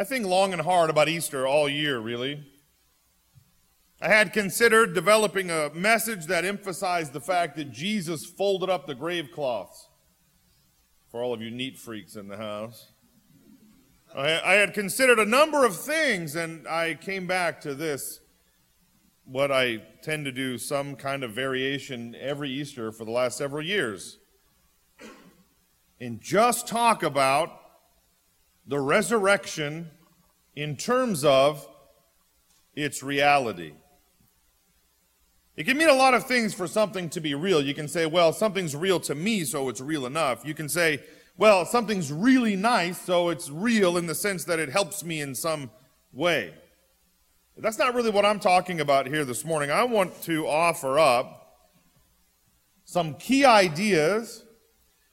I think long and hard about Easter all year, really. I had considered developing a message that emphasized the fact that Jesus folded up the grave cloths. For all of you neat freaks in the house. I, I had considered a number of things, and I came back to this what I tend to do some kind of variation every Easter for the last several years. And just talk about the resurrection in terms of its reality. It can mean a lot of things for something to be real. You can say, well, something's real to me, so it's real enough. You can say, well, something's really nice, so it's real in the sense that it helps me in some way. But that's not really what I'm talking about here this morning. I want to offer up some key ideas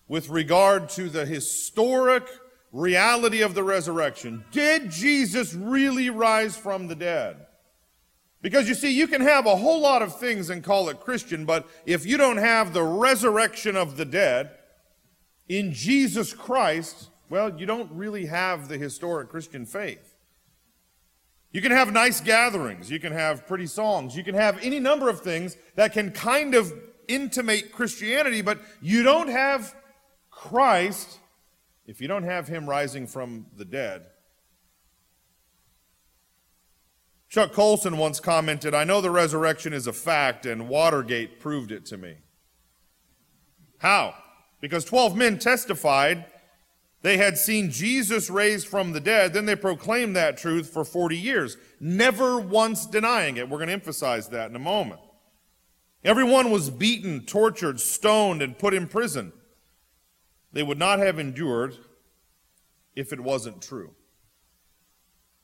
with regard to the historic reality of the resurrection. Did Jesus really rise from the dead? Because you see, you can have a whole lot of things and call it Christian, but if you don't have the resurrection of the dead, in Jesus Christ, well, you don't really have the historic Christian faith. You can have nice gatherings, you can have pretty songs, you can have any number of things that can kind of intimate Christianity, but you don't have Christ if you don't have Him rising from the dead. Chuck Colson once commented, I know the resurrection is a fact, and Watergate proved it to me. How? Because 12 men testified they had seen Jesus raised from the dead. Then they proclaimed that truth for 40 years, never once denying it. We're going to emphasize that in a moment. Everyone was beaten, tortured, stoned, and put in prison. They would not have endured if it wasn't true.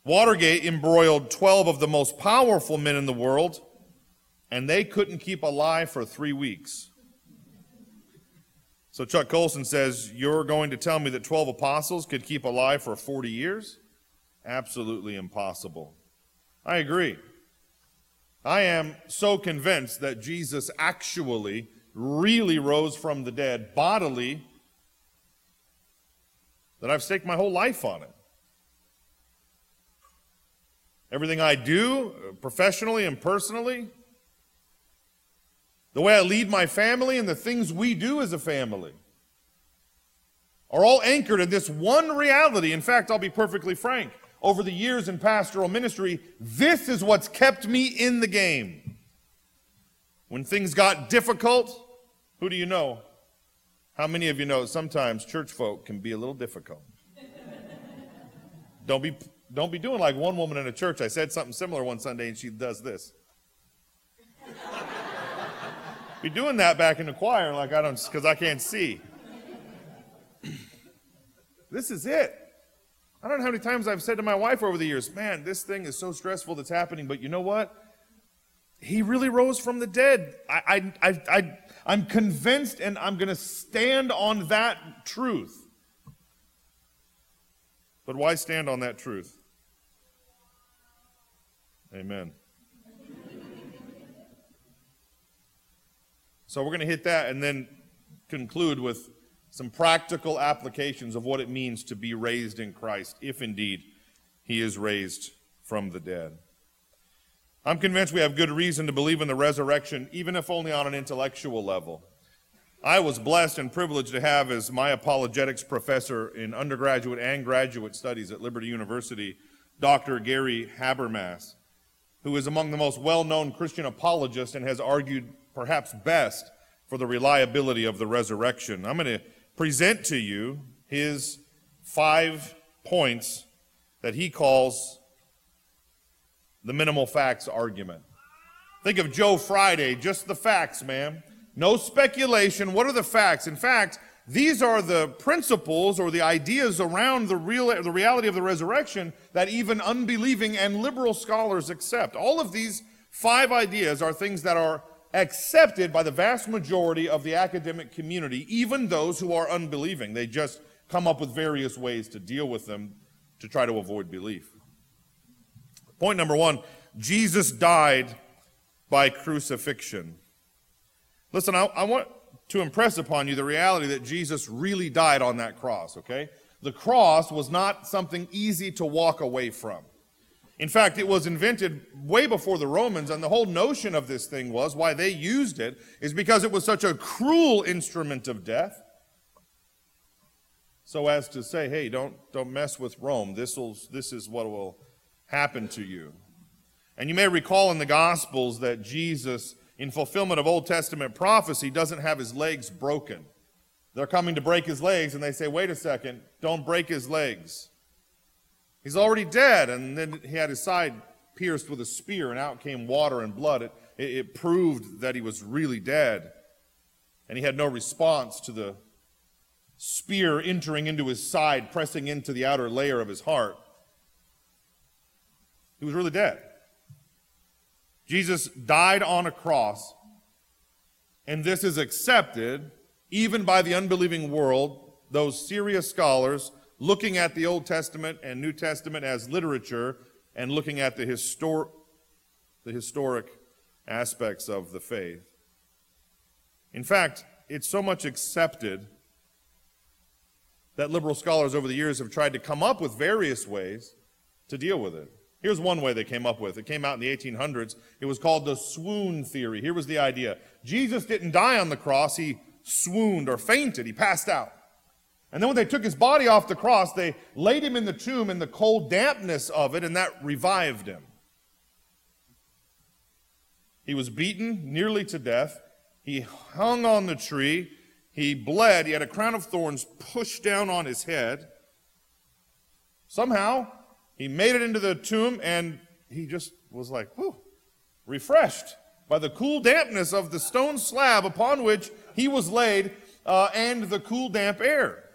Watergate embroiled 12 of the most powerful men in the world, and they couldn't keep alive for three weeks. So Chuck Colson says, You're going to tell me that 12 apostles could keep alive for 40 years? Absolutely impossible. I agree. I am so convinced that Jesus actually really rose from the dead bodily that I've staked my whole life on it. Everything I do, uh, professionally and personally, the way I lead my family and the things we do as a family are all anchored in this one reality. In fact, I'll be perfectly frank. Over the years in pastoral ministry, this is what's kept me in the game. When things got difficult, who do you know? How many of you know sometimes church folk can be a little difficult? don't be don't be doing like one woman in a church. I said something similar one Sunday and she does this be doing that back in the choir, like I don't, because I can't see. this is it. I don't know how many times I've said to my wife over the years, man, this thing is so stressful that's happening, but you know what? He really rose from the dead. I, I, I, I, I'm convinced and I'm going to stand on that truth. But why stand on that truth? Amen. So we're going to hit that and then conclude with some practical applications of what it means to be raised in Christ, if indeed he is raised from the dead. I'm convinced we have good reason to believe in the resurrection, even if only on an intellectual level. I was blessed and privileged to have as my apologetics professor in undergraduate and graduate studies at Liberty University, Dr. Gary Habermas, who is among the most well known Christian apologists and has argued perhaps best for the reliability of the resurrection. I'm going to present to you his five points that he calls the minimal facts argument. Think of Joe Friday, just the facts, man. No speculation. What are the facts? In fact, these are the principles or the ideas around the real the reality of the resurrection that even unbelieving and liberal scholars accept. All of these five ideas are things that are accepted by the vast majority of the academic community, even those who are unbelieving. They just come up with various ways to deal with them to try to avoid belief. Point number one Jesus died by crucifixion. Listen, I, I want to impress upon you the reality that Jesus really died on that cross, okay? the cross was not something easy to walk away from. In fact, it was invented way before the Romans, and the whole notion of this thing was why they used it is because it was such a cruel instrument of death. So as to say, hey, don't, don't mess with Rome. This, will, this is what will happen to you. And you may recall in the Gospels that Jesus, in fulfillment of Old Testament prophecy, doesn't have his legs broken. They're coming to break his legs, and they say, wait a second, don't break his legs. He's already dead. And then he had his side pierced with a spear, and out came water and blood. It, it, it proved that he was really dead. And he had no response to the spear entering into his side, pressing into the outer layer of his heart. He was really dead. Jesus died on a cross, and this is accepted even by the unbelieving world, those serious scholars looking at the Old Testament and New Testament as literature and looking at the, histor- the historic aspects of the faith. In fact, it's so much accepted that liberal scholars over the years have tried to come up with various ways to deal with it. Here's one way they came up with. It came out in the 1800s. It was called the swoon theory. Here was the idea. Jesus didn't die on the cross. He swooned or fainted. He passed out. And then when they took his body off the cross, they laid him in the tomb in the cold dampness of it, and that revived him. He was beaten nearly to death. He hung on the tree. He bled. He had a crown of thorns pushed down on his head. Somehow, he made it into the tomb, and he just was like, whew, refreshed by the cool dampness of the stone slab upon which he was laid uh, and the cool, damp air.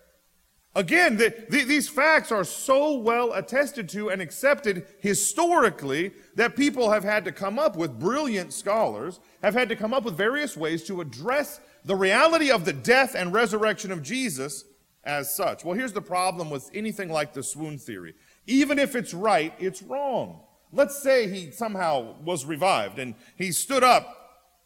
Again, the, the, these facts are so well attested to and accepted historically that people have had to come up with, brilliant scholars have had to come up with various ways to address the reality of the death and resurrection of Jesus as such. Well, here's the problem with anything like the swoon theory. Even if it's right, it's wrong. Let's say he somehow was revived and he stood up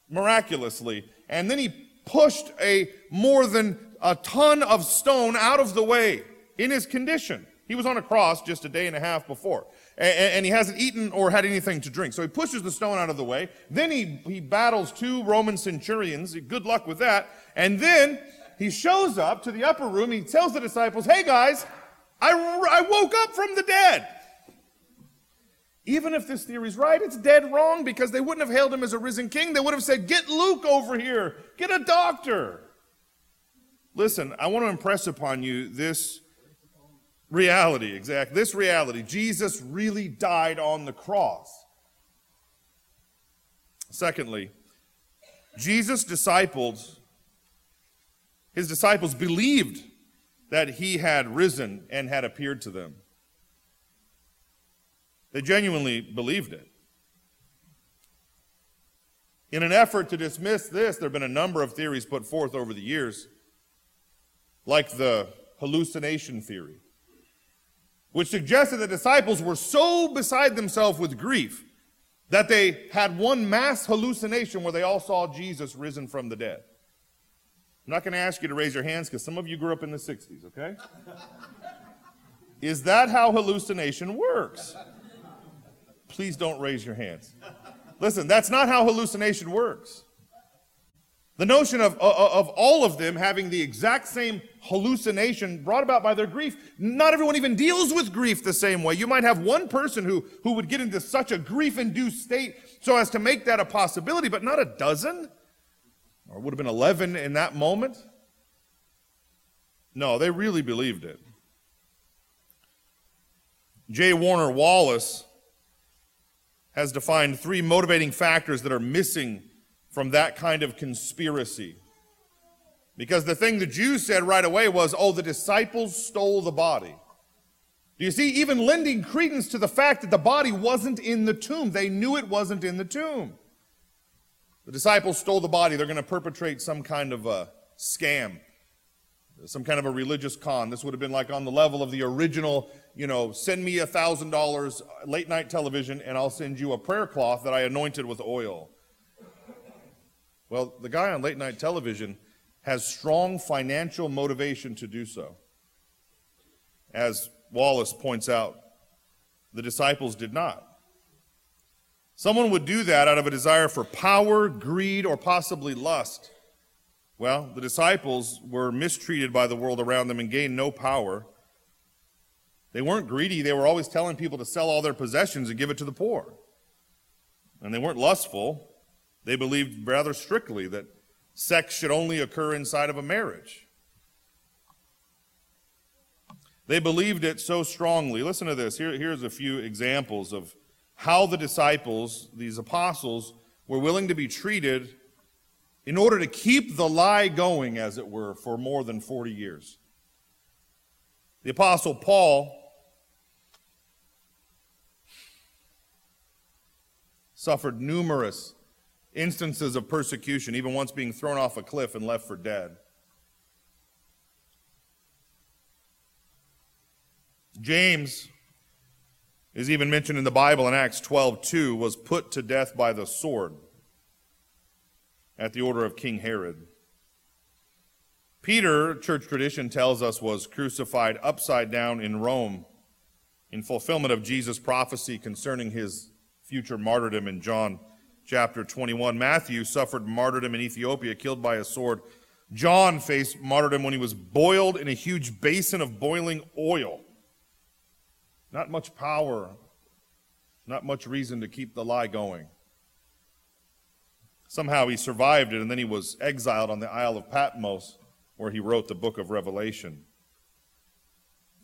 miraculously and then he pushed a more than a ton of stone out of the way in his condition. He was on a cross just a day and a half before. And, he hasn't eaten or had anything to drink. So he pushes the stone out of the way. Then he, he battles two Roman centurions. Good luck with that. And then he shows up to the upper room. He tells the disciples, Hey guys, I, I woke up from the dead. Even if this theory is right, it's dead wrong because they wouldn't have hailed him as a risen king. They would have said, Get Luke over here, get a doctor. Listen, I want to impress upon you this reality, exact this reality. Jesus really died on the cross. Secondly, Jesus' disciples, his disciples believed that he had risen and had appeared to them. They genuinely believed it. In an effort to dismiss this, there have been a number of theories put forth over the years like the hallucination theory, which suggested the disciples were so beside themselves with grief that they had one mass hallucination where they all saw Jesus risen from the dead. I'm not going to ask you to raise your hands because some of you grew up in the 60s, okay? Is that how hallucination works? Please don't raise your hands. Listen, that's not how hallucination works. The notion of, of, of all of them having the exact same hallucination brought about by their grief. Not everyone even deals with grief the same way. You might have one person who, who would get into such a grief induced state so as to make that a possibility, but not a dozen, or would have been 11 in that moment. No, they really believed it. J. Warner Wallace has defined three motivating factors that are missing from that kind of conspiracy. Because the thing the Jews said right away was, oh, the disciples stole the body. Do you see? Even lending credence to the fact that the body wasn't in the tomb. They knew it wasn't in the tomb. The disciples stole the body. They're going to perpetrate some kind of a scam, some kind of a religious con. This would have been like on the level of the original, you know, send me a thousand dollars uh, late night television and I'll send you a prayer cloth that I anointed with oil. Well, the guy on late night television has strong financial motivation to do so. as Wallace points out. The disciples did not. Someone would do that out of a desire for power, greed, or possibly lust. Well, the disciples were mistreated by the world around them and gained no power. They weren't greedy. They were always telling people to sell all their possessions and give it to the poor. And they weren't lustful. They believed rather strictly that sex should only occur inside of a marriage. They believed it so strongly. Listen to this. Here, here's a few examples of how the disciples, these apostles, were willing to be treated in order to keep the lie going, as it were, for more than 40 years. The apostle Paul suffered numerous instances of persecution, even once being thrown off a cliff and left for dead. James is even mentioned in the Bible in Acts 12 2, was put to death by the sword at the order of King Herod. Peter, church tradition tells us, was crucified upside down in Rome in fulfillment of Jesus' prophecy concerning his future martyrdom in John chapter 21. Matthew suffered martyrdom in Ethiopia, killed by a sword. John faced martyrdom when he was boiled in a huge basin of boiling oil. Not much power, not much reason to keep the lie going. Somehow he survived it, and then he was exiled on the Isle of Patmos, where he wrote the book of Revelation.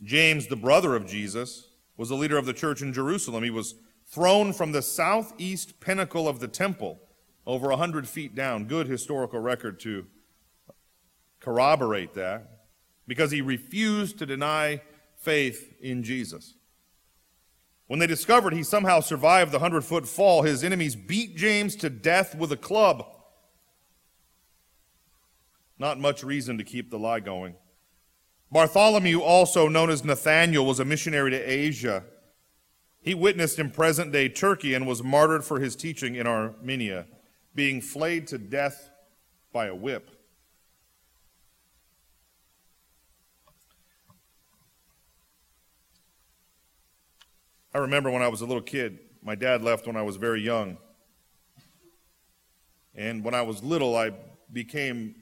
James, the brother of Jesus, was a leader of the church in Jerusalem. He was thrown from the southeast pinnacle of the temple, over a hundred feet down. Good historical record to corroborate that, because he refused to deny faith in Jesus. When they discovered he somehow survived the hundred foot fall, his enemies beat James to death with a club. Not much reason to keep the lie going. Bartholomew, also known as Nathaniel, was a missionary to Asia. He witnessed in present day Turkey and was martyred for his teaching in Armenia, being flayed to death by a whip. I remember when I was a little kid, my dad left when I was very young. And when I was little, I became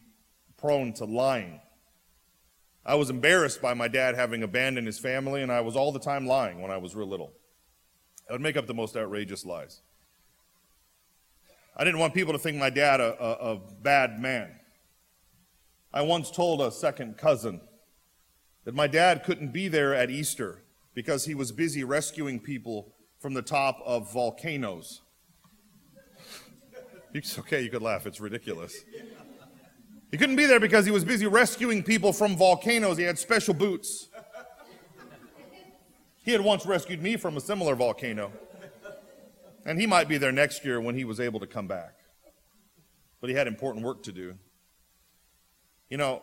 prone to lying. I was embarrassed by my dad having abandoned his family, and I was all the time lying when I was real little. I would make up the most outrageous lies. I didn't want people to think my dad a, a, a bad man. I once told a second cousin that my dad couldn't be there at Easter because he was busy rescuing people from the top of volcanoes. It's okay, you could laugh, it's ridiculous. He couldn't be there because he was busy rescuing people from volcanoes. He had special boots. He had once rescued me from a similar volcano. And he might be there next year when he was able to come back. But he had important work to do. You know,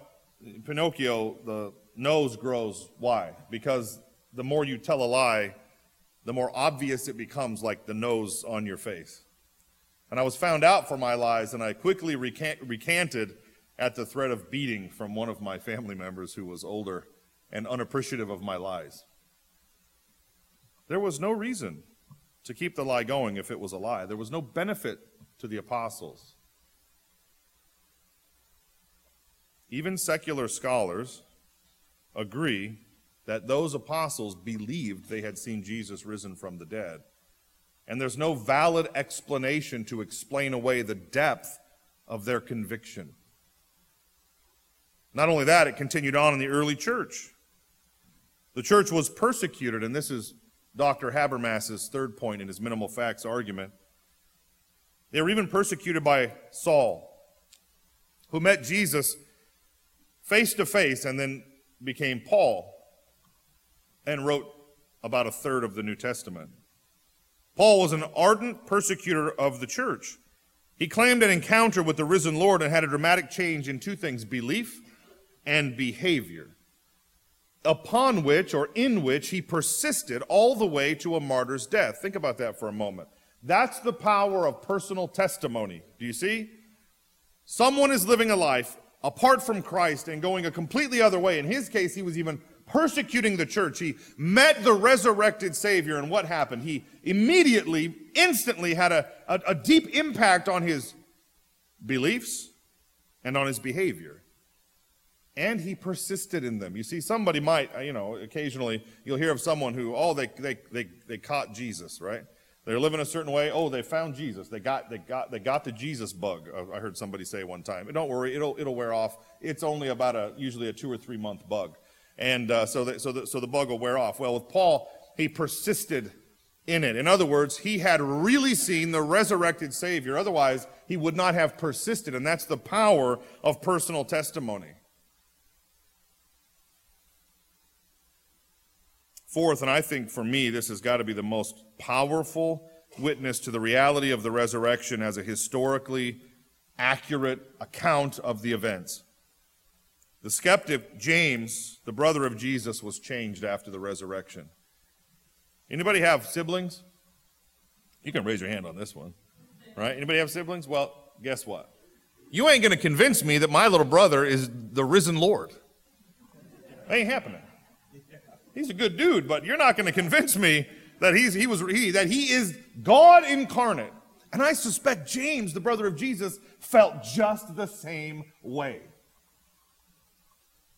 Pinocchio, the nose grows. Why? Because the more you tell a lie, the more obvious it becomes, like the nose on your face. And I was found out for my lies, and I quickly recant- recanted at the threat of beating from one of my family members who was older and unappreciative of my lies. There was no reason to keep the lie going if it was a lie. There was no benefit to the apostles. Even secular scholars agree that those apostles believed they had seen Jesus risen from the dead. And there's no valid explanation to explain away the depth of their conviction. Not only that, it continued on in the early church. The church was persecuted, and this is Dr. Habermas's third point in his minimal facts argument. They were even persecuted by Saul, who met Jesus face to face and then became Paul and wrote about a third of the New Testament. Paul was an ardent persecutor of the church. He claimed an encounter with the risen Lord and had a dramatic change in two things belief and behavior upon which or in which he persisted all the way to a martyr's death. Think about that for a moment. That's the power of personal testimony. Do you see? Someone is living a life apart from Christ and going a completely other way. In his case, he was even persecuting the church. He met the resurrected Savior, and what happened? He immediately, instantly had a, a, a deep impact on his beliefs and on his behavior. And he persisted in them. You see, somebody might, uh, you know, occasionally you'll hear of someone who, oh, they, they, they, they caught Jesus, right? They're living a certain way. Oh, they found Jesus. They got, they got, they got the Jesus bug. Uh, I heard somebody say one time. Don't worry, it'll, it'll wear off. It's only about a, usually a two or three month bug. And uh, so, so, so the bug will wear off. Well, with Paul, he persisted in it. In other words, he had really seen the resurrected Savior. Otherwise, he would not have persisted. And that's the power of personal testimony. Fourth, and I think for me, this has got to be the most powerful witness to the reality of the resurrection as a historically accurate account of the events. The skeptic James, the brother of Jesus, was changed after the resurrection. Anybody have siblings? You can raise your hand on this one. Right? Anybody have siblings? Well, guess what? You ain't going to convince me that my little brother is the risen Lord. That ain't happening. He's a good dude, but you're not going to convince me that he's he was he that he is God incarnate. And I suspect James, the brother of Jesus, felt just the same way.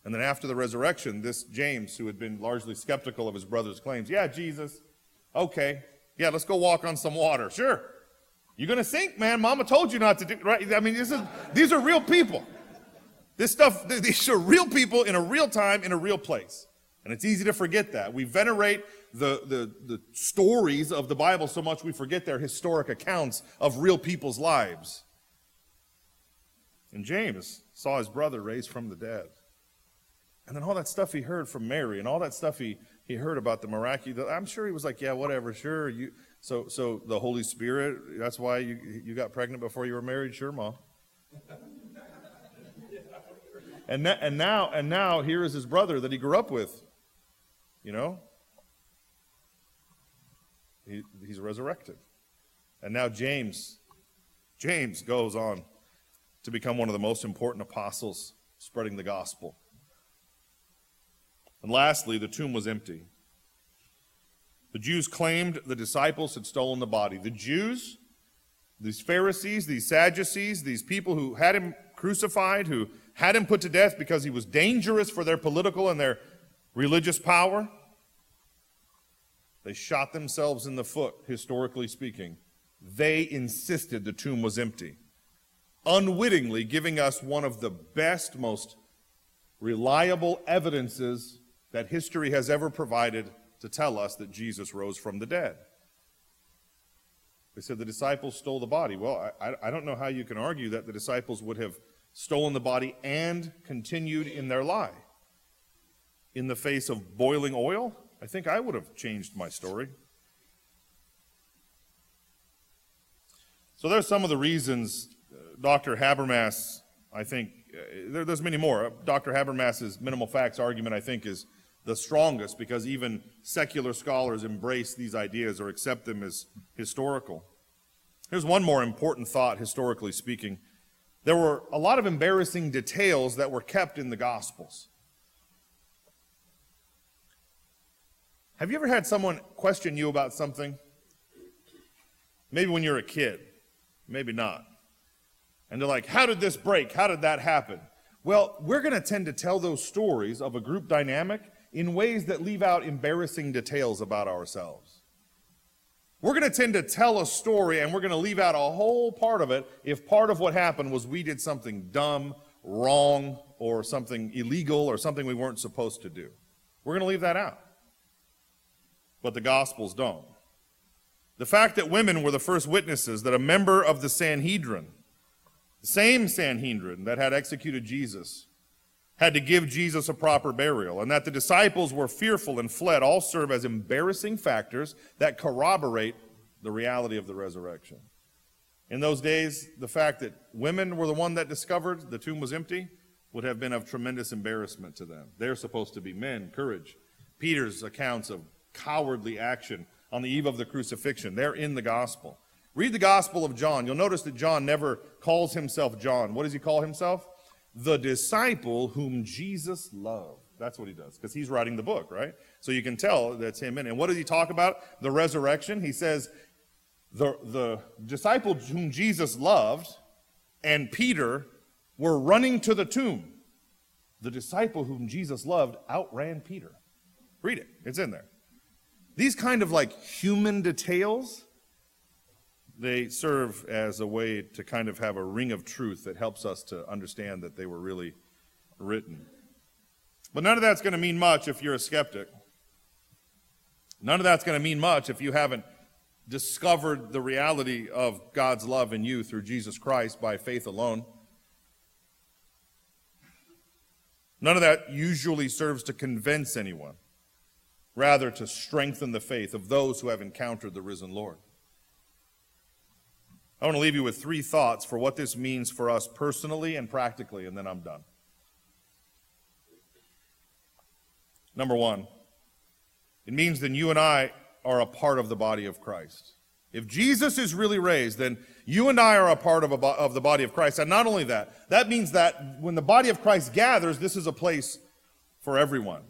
And then after the resurrection, this James, who had been largely skeptical of his brother's claims, yeah, Jesus, okay, yeah, let's go walk on some water. Sure. You're going to sink, man. Mama told you not to do right. I mean, this is, these are real people. This stuff, these are real people in a real time, in a real place. And it's easy to forget that. We venerate the, the, the stories of the Bible so much we forget their historic accounts of real people's lives. And James saw his brother raised from the dead. And then all that stuff he heard from Mary and all that stuff he, he heard about the miraculous, I'm sure he was like, yeah, whatever, sure. You, so, so the Holy Spirit, that's why you, you got pregnant before you were married? Sure, Mom. and, and, now, and now here is his brother that he grew up with. You know? He, he's resurrected. And now James, James goes on to become one of the most important apostles spreading the gospel. And lastly, the tomb was empty. The Jews claimed the disciples had stolen the body. The Jews, these Pharisees, these Sadducees, these people who had him crucified, who had him put to death because he was dangerous for their political and their religious power. They shot themselves in the foot, historically speaking. They insisted the tomb was empty, unwittingly giving us one of the best, most reliable evidences that history has ever provided to tell us that Jesus rose from the dead. They said the disciples stole the body. Well, I, I don't know how you can argue that the disciples would have stolen the body and continued in their lie in the face of boiling oil? I think I would have changed my story. So there's some of the reasons uh, Dr. Habermas, I think, uh, there, there's many more. Dr. Habermas's minimal facts argument, I think, is the strongest because even secular scholars embrace these ideas or accept them as historical. Here's one more important thought, historically speaking. There were a lot of embarrassing details that were kept in the Gospels. Have you ever had someone question you about something? Maybe when you're a kid, maybe not. And they're like, How did this break? How did that happen? Well, we're going to tend to tell those stories of a group dynamic in ways that leave out embarrassing details about ourselves. We're going to tend to tell a story and we're going to leave out a whole part of it if part of what happened was we did something dumb, wrong, or something illegal or something we weren't supposed to do. We're going to leave that out but the Gospels don't. The fact that women were the first witnesses, that a member of the Sanhedrin, the same Sanhedrin that had executed Jesus, had to give Jesus a proper burial, and that the disciples were fearful and fled, all serve as embarrassing factors that corroborate the reality of the resurrection. In those days, the fact that women were the one that discovered the tomb was empty would have been of tremendous embarrassment to them. They're supposed to be men, courage. Peter's accounts of cowardly action on the eve of the crucifixion. They're in the gospel. Read the gospel of John. You'll notice that John never calls himself John. What does he call himself? The disciple whom Jesus loved. That's what he does, because he's writing the book, right? So you can tell that's him in. And what does he talk about? The resurrection. He says the, the disciples whom Jesus loved and Peter were running to the tomb. The disciple whom Jesus loved outran Peter. Read it, it's in there. These kind of like human details, they serve as a way to kind of have a ring of truth that helps us to understand that they were really written. But none of that's going to mean much if you're a skeptic. None of that's going to mean much if you haven't discovered the reality of God's love in you through Jesus Christ by faith alone. None of that usually serves to convince anyone, rather, to strengthen the faith of those who have encountered the risen Lord. I want to leave you with three thoughts for what this means for us personally and practically, and then I'm done. Number one, it means that you and I are a part of the body of Christ. If Jesus is really raised, then you and I are a part of, a, of the body of Christ. And not only that, that means that when the body of Christ gathers, this is a place for everyone.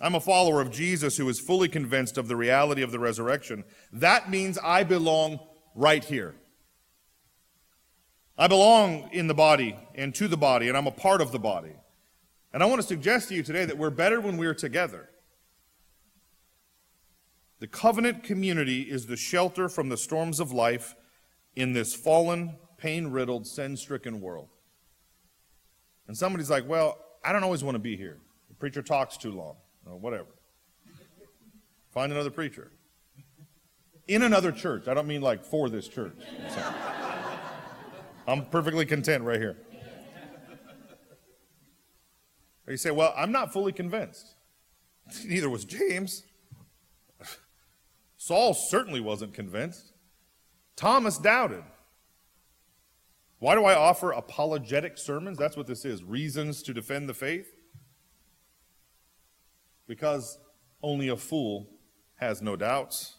I'm a follower of Jesus who is fully convinced of the reality of the resurrection. That means I belong right here. I belong in the body and to the body, and I'm a part of the body. And I want to suggest to you today that we're better when we're together. The covenant community is the shelter from the storms of life in this fallen, pain riddled, sin stricken world. And somebody's like, well, I don't always want to be here. The preacher talks too long, or whatever. Find another preacher. In another church. I don't mean like for this church. I'm perfectly content right here. Or you say, well, I'm not fully convinced. Neither was James. Saul certainly wasn't convinced. Thomas doubted. Why do I offer apologetic sermons? That's what this is reasons to defend the faith. Because only a fool has no doubts.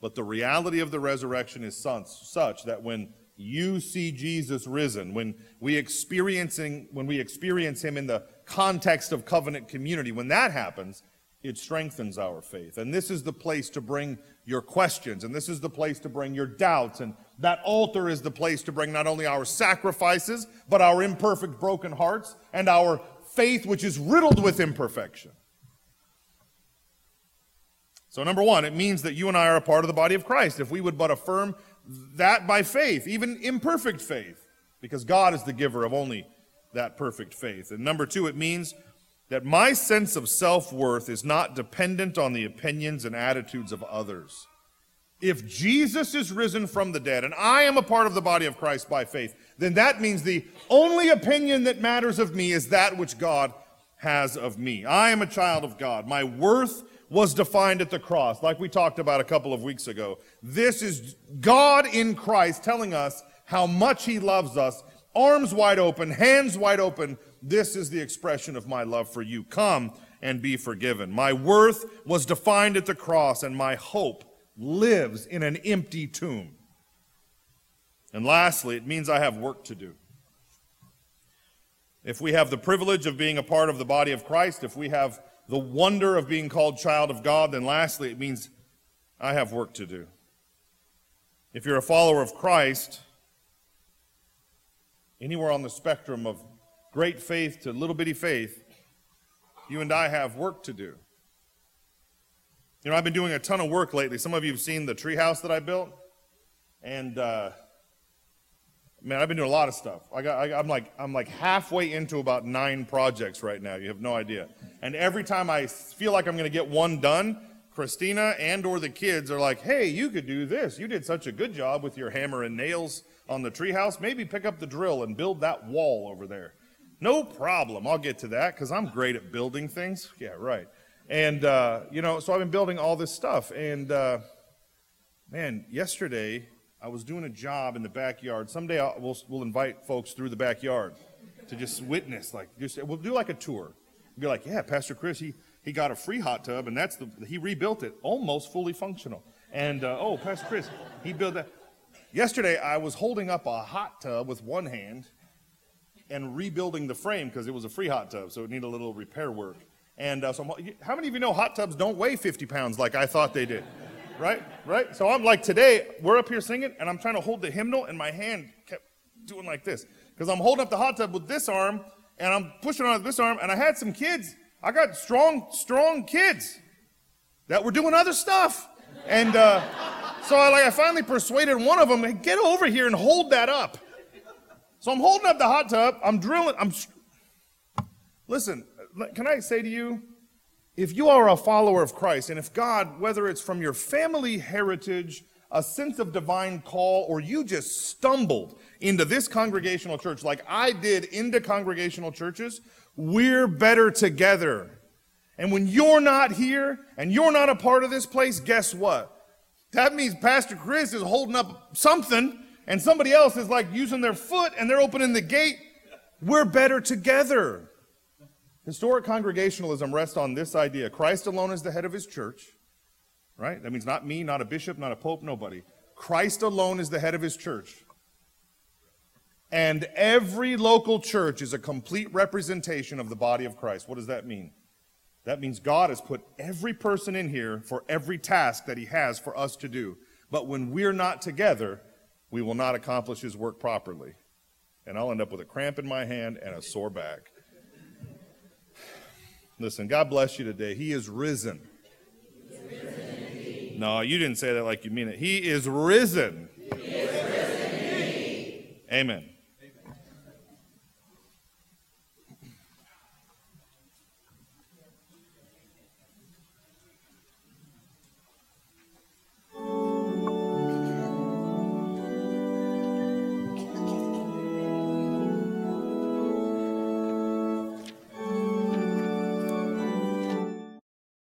But the reality of the resurrection is such that when you see Jesus risen, when we experiencing when we experience him in the context of covenant community, when that happens, it strengthens our faith. And this is the place to bring your questions, and this is the place to bring your doubts, and that altar is the place to bring not only our sacrifices, but our imperfect, broken hearts, and our faith, which is riddled with imperfection. So, number one, it means that you and I are a part of the body of Christ. If we would but affirm that by faith, even imperfect faith, because God is the giver of only that perfect faith. And number two, it means that my sense of self worth is not dependent on the opinions and attitudes of others. If Jesus is risen from the dead and I am a part of the body of Christ by faith, then that means the only opinion that matters of me is that which God has of me. I am a child of God. My worth was defined at the cross, like we talked about a couple of weeks ago. This is God in Christ telling us how much He loves us, arms wide open, hands wide open. This is the expression of my love for you. Come and be forgiven. My worth was defined at the cross, and my hope lives in an empty tomb. And lastly, it means I have work to do. If we have the privilege of being a part of the body of Christ, if we have the wonder of being called child of God, then lastly, it means I have work to do. If you're a follower of Christ, anywhere on the spectrum of great faith to little bitty faith, you and I have work to do. You know, I've been doing a ton of work lately. Some of you have seen the treehouse that I built. And uh, Man, I've been doing a lot of stuff. I am like, I'm like halfway into about nine projects right now. You have no idea. And every time I feel like I'm going to get one done, Christina and or the kids are like, "Hey, you could do this. You did such a good job with your hammer and nails on the treehouse. Maybe pick up the drill and build that wall over there." No problem. I'll get to that because I'm great at building things. Yeah, right. And uh, you know, so I've been building all this stuff. And uh, man, yesterday I was doing a job in the backyard. Someday I'll, we'll, we'll invite folks through the backyard to just witness. Like, just we'll do like a tour. Be like, yeah, Pastor Chris, he, he got a free hot tub, and that's the he rebuilt it almost fully functional. And uh, oh, Pastor Chris, he built that. Yesterday I was holding up a hot tub with one hand, and rebuilding the frame because it was a free hot tub, so it needed a little repair work. And uh, so, I'm, how many of you know hot tubs don't weigh 50 pounds like I thought they did? Right? Right? So I'm like, today, we're up here singing, and I'm trying to hold the hymnal, and my hand kept doing like this because I'm holding up the hot tub with this arm, and I'm pushing on this arm, and I had some kids. I got strong, strong kids that were doing other stuff. And uh, so I, like, I finally persuaded one of them, hey, get over here and hold that up. So I'm holding up the hot tub. I'm drilling. I'm. Listen, can I say to you, if you are a follower of Christ, and if God, whether it's from your family heritage, a sense of divine call, or you just stumbled into this congregational church like I did into congregational churches, we're better together. And when you're not here and you're not a part of this place, guess what? That means Pastor Chris is holding up something and somebody else is like using their foot and they're opening the gate. We're better together. Historic congregationalism rests on this idea Christ alone is the head of his church, right? That means not me, not a bishop, not a pope, nobody. Christ alone is the head of his church. And every local church is a complete representation of the body of Christ. What does that mean? That means God has put every person in here for every task that he has for us to do. But when we're not together, we will not accomplish his work properly. And I'll end up with a cramp in my hand and a sore back. Listen, God bless you today. He is risen. no, you didn't say that like you mean it. He is risen. He is risen Amen.